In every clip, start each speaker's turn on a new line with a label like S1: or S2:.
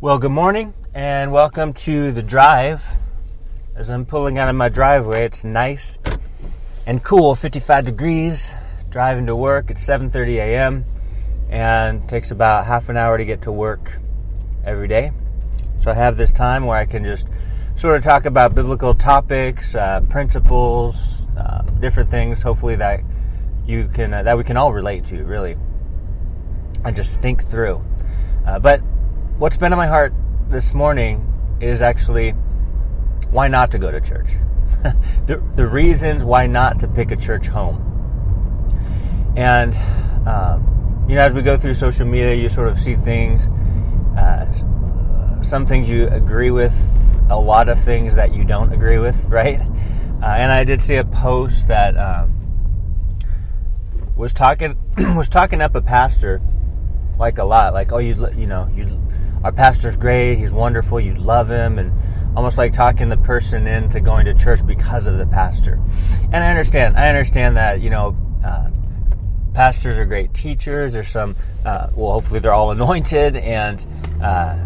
S1: Well, good morning and welcome to the drive. As I'm pulling out of my driveway, it's nice and cool, 55 degrees. Driving to work at 7:30 a.m. and takes about half an hour to get to work every day. So I have this time where I can just sort of talk about biblical topics, uh, principles, uh, different things. Hopefully that you can uh, that we can all relate to, really, and just think through. Uh, but what's been on my heart this morning is actually why not to go to church. the, the reasons why not to pick a church home. And, um, you know, as we go through social media, you sort of see things, uh, some things you agree with, a lot of things that you don't agree with, right? Uh, and I did see a post that um, was talking was talking up a pastor like a lot, like oh you you know you our pastor's great, he's wonderful, you love him, and almost like talking the person into going to church because of the pastor. And I understand, I understand that, you know, uh, pastors are great teachers. There's some, uh, well, hopefully they're all anointed, and, uh,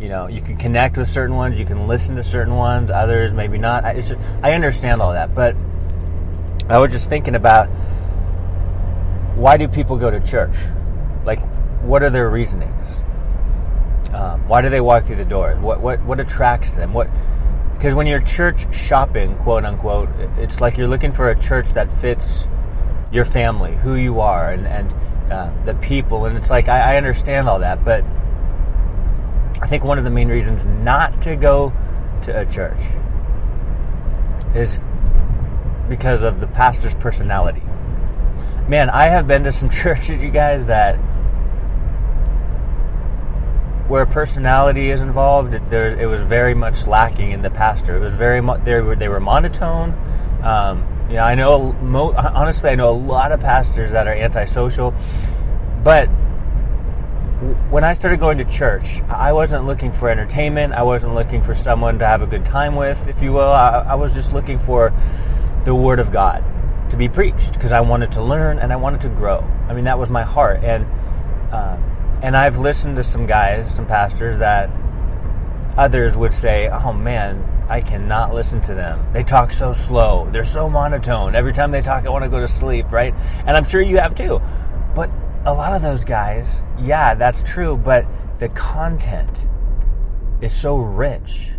S1: you know, you can connect with certain ones, you can listen to certain ones, others maybe not. I, just, I understand all that, but I was just thinking about why do people go to church? Like, what are their reasonings? Um, why do they walk through the door? What what what attracts them? What because when you're church shopping, quote unquote, it's like you're looking for a church that fits your family, who you are, and and uh, the people. And it's like I, I understand all that, but I think one of the main reasons not to go to a church is because of the pastor's personality. Man, I have been to some churches, you guys, that where personality is involved, there it was very much lacking in the pastor. It was very much they were they were monotone. Um, you know, I know mo- honestly, I know a lot of pastors that are antisocial, but when I started going to church, I wasn't looking for entertainment. I wasn't looking for someone to have a good time with, if you will. I, I was just looking for the Word of God to be preached because I wanted to learn and I wanted to grow. I mean, that was my heart. And uh, and I've listened to some guys, some pastors that others would say, "Oh man, I cannot listen to them. They talk so slow. They're so monotone. Every time they talk, I want to go to sleep." Right? And I'm sure you have too. But a lot of those guys, yeah, that's true. But the content is so rich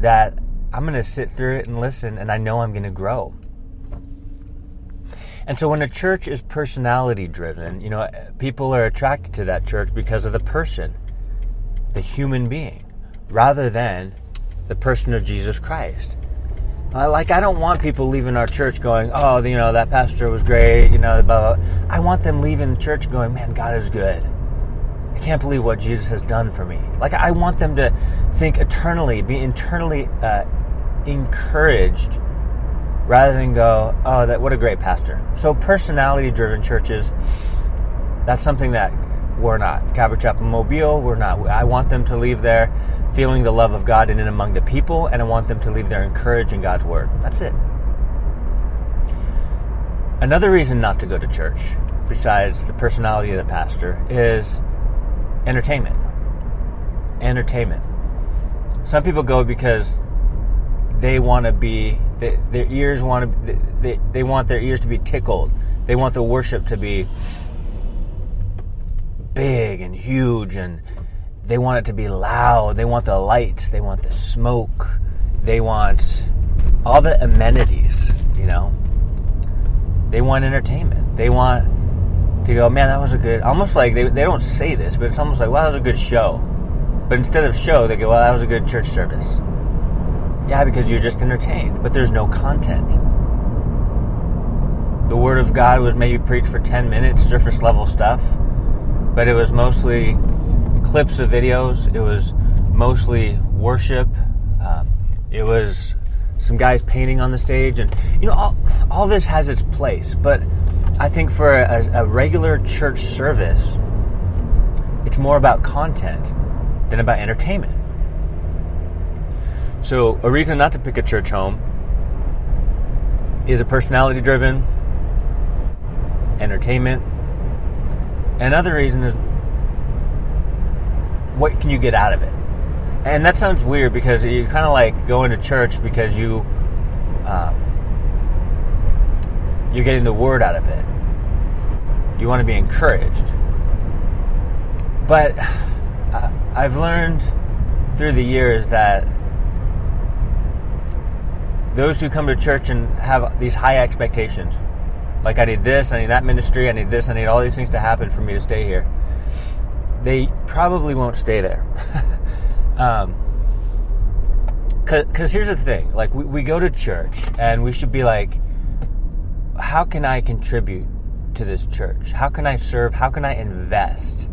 S1: that I'm going to sit through it and listen, and I know I'm going to grow. And so when a church is personality driven, you know, people are attracted to that church because of the person, the human being, rather than the person of Jesus Christ. Uh, like I don't want people leaving our church going, "Oh, you know, that pastor was great," you know, blah, blah. I want them leaving the church going, "Man, God is good." I can't believe what Jesus has done for me. Like I want them to think eternally, be internally uh, encouraged rather than go, oh, that what a great pastor. So personality driven churches, that's something that we're not. Calvary Chapel Mobile, we're not. I want them to leave there feeling the love of God in and among the people, and I want them to leave there encouraged in God's word. That's it. Another reason not to go to church, besides the personality of the pastor, is entertainment. Entertainment. Some people go because they want to be their ears want to they, they want their ears to be tickled. They want the worship to be big and huge and they want it to be loud. They want the lights they want the smoke. They want all the amenities you know? They want entertainment. They want to go man that was a good almost like they, they don't say this but it's almost like wow that was a good show. But instead of show they go well that was a good church service yeah, because you're just entertained, but there's no content. The Word of God was maybe preached for 10 minutes, surface level stuff, but it was mostly clips of videos, it was mostly worship, um, it was some guys painting on the stage, and you know, all, all this has its place, but I think for a, a regular church service, it's more about content than about entertainment. So, a reason not to pick a church home is a personality driven, entertainment. Another reason is what can you get out of it? And that sounds weird because you're kind of like going to church because you um, you're getting the word out of it. You want to be encouraged. But uh, I've learned through the years that those who come to church and have these high expectations, like I need this, I need that ministry, I need this, I need all these things to happen for me to stay here, they probably won't stay there. um, because here's the thing like we, we go to church and we should be like how can i contribute to this church how can i serve how can i invest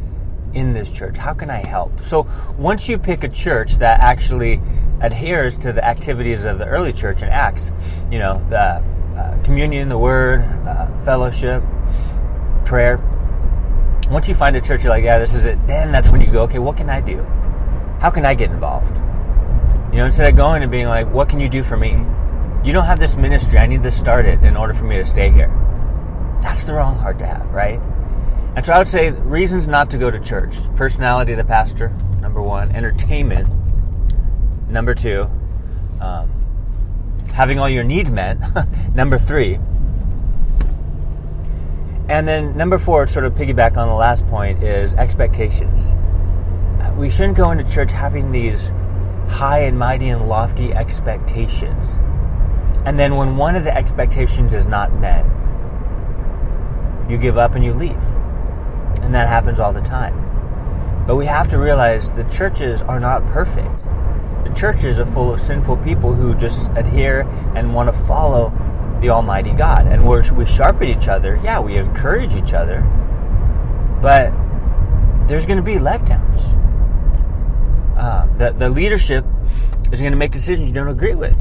S1: in this church? How can I help? So once you pick a church that actually adheres to the activities of the early church in Acts, you know, the uh, communion, the word, uh, fellowship, prayer. Once you find a church, you're like, yeah, this is it. Then that's when you go, okay, what can I do? How can I get involved? You know, instead of going and being like, what can you do for me? You don't have this ministry. I need this started in order for me to stay here. That's the wrong heart to have, right? And so I would say reasons not to go to church personality of the pastor, number one, entertainment, number two, um, having all your needs met, number three. And then number four, sort of piggyback on the last point, is expectations. We shouldn't go into church having these high and mighty and lofty expectations. And then when one of the expectations is not met, you give up and you leave. And that happens all the time. But we have to realize the churches are not perfect. The churches are full of sinful people who just adhere and want to follow the Almighty God. And we're, we sharpen each other. Yeah, we encourage each other. But there's going to be letdowns. Uh, the, the leadership is going to make decisions you don't agree with.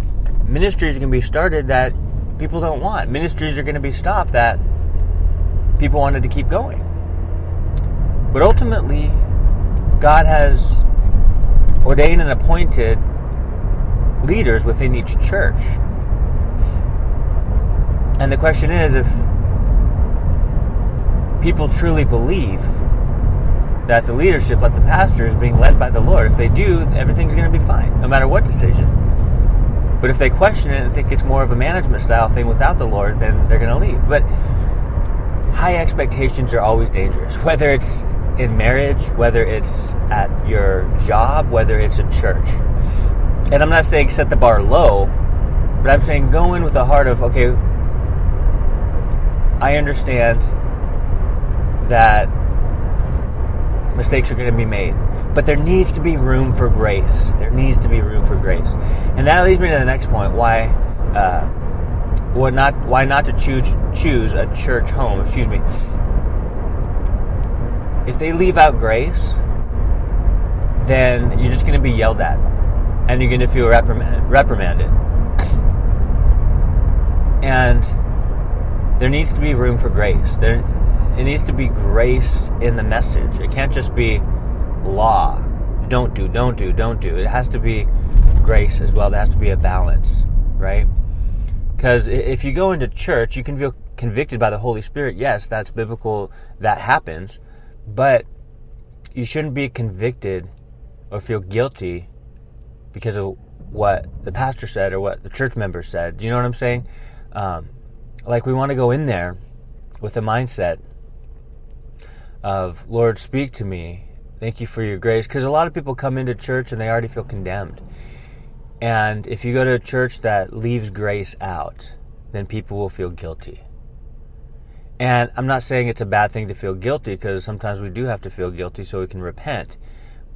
S1: Ministries are going to be started that people don't want. Ministries are going to be stopped that people wanted to keep going. But ultimately, God has ordained and appointed leaders within each church. And the question is if people truly believe that the leadership, like the pastor, is being led by the Lord. If they do, everything's going to be fine, no matter what decision. But if they question it and think it's more of a management style thing without the Lord, then they're going to leave. But high expectations are always dangerous, whether it's in marriage, whether it's at your job, whether it's a church. And I'm not saying set the bar low, but I'm saying go in with a heart of, okay, I understand that mistakes are going to be made, but there needs to be room for grace. There needs to be room for grace. And that leads me to the next point why. Uh, what not why not to choose choose a church home excuse me if they leave out grace, then you're just going to be yelled at and you're going to feel reprimanded. And there needs to be room for grace. There it needs to be grace in the message. It can't just be law. Don't do, don't do, don't do. It has to be grace as well. There has to be a balance, right? Because if you go into church, you can feel convicted by the Holy Spirit. Yes, that's biblical. That happens. But you shouldn't be convicted or feel guilty because of what the pastor said or what the church member said. Do you know what I'm saying? Um, like we want to go in there with a mindset of, Lord, speak to me. Thank you for your grace. Because a lot of people come into church and they already feel condemned. And if you go to a church that leaves grace out, then people will feel guilty. And I'm not saying it's a bad thing to feel guilty because sometimes we do have to feel guilty so we can repent.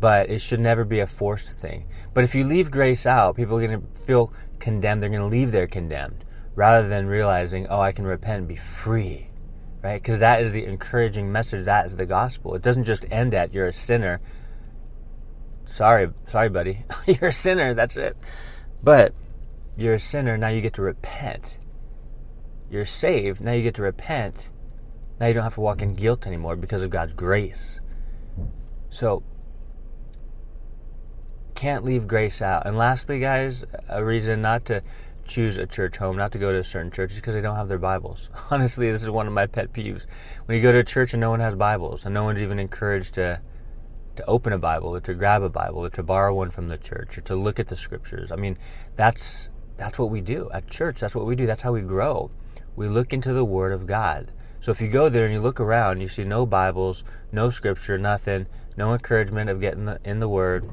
S1: But it should never be a forced thing. But if you leave grace out, people are going to feel condemned. They're going to leave there condemned rather than realizing, oh, I can repent and be free. Right? Because that is the encouraging message. That is the gospel. It doesn't just end at you're a sinner. Sorry, sorry, buddy. you're a sinner. That's it. But you're a sinner. Now you get to repent. You're saved. Now you get to repent now you don't have to walk in guilt anymore because of God's grace. So, can't leave grace out. And lastly, guys, a reason not to choose a church home, not to go to a certain church, is because they don't have their Bibles. Honestly, this is one of my pet peeves. When you go to a church and no one has Bibles, and no one's even encouraged to to open a Bible or to grab a Bible or to borrow one from the church or to look at the scriptures. I mean, that's that's what we do at church. That's what we do. That's how we grow. We look into the Word of God. So if you go there and you look around, you see no Bibles, no scripture, nothing, no encouragement of getting in the Word.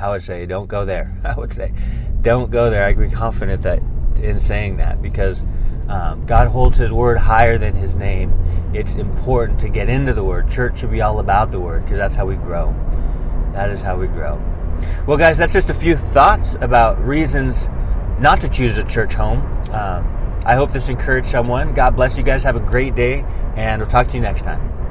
S1: I would say don't go there. I would say don't go there. I can be confident that in saying that because um, God holds His Word higher than His name. It's important to get into the Word. Church should be all about the Word because that's how we grow. That is how we grow. Well, guys, that's just a few thoughts about reasons not to choose a church home. Um, I hope this encouraged someone. God bless you guys. Have a great day, and we'll talk to you next time.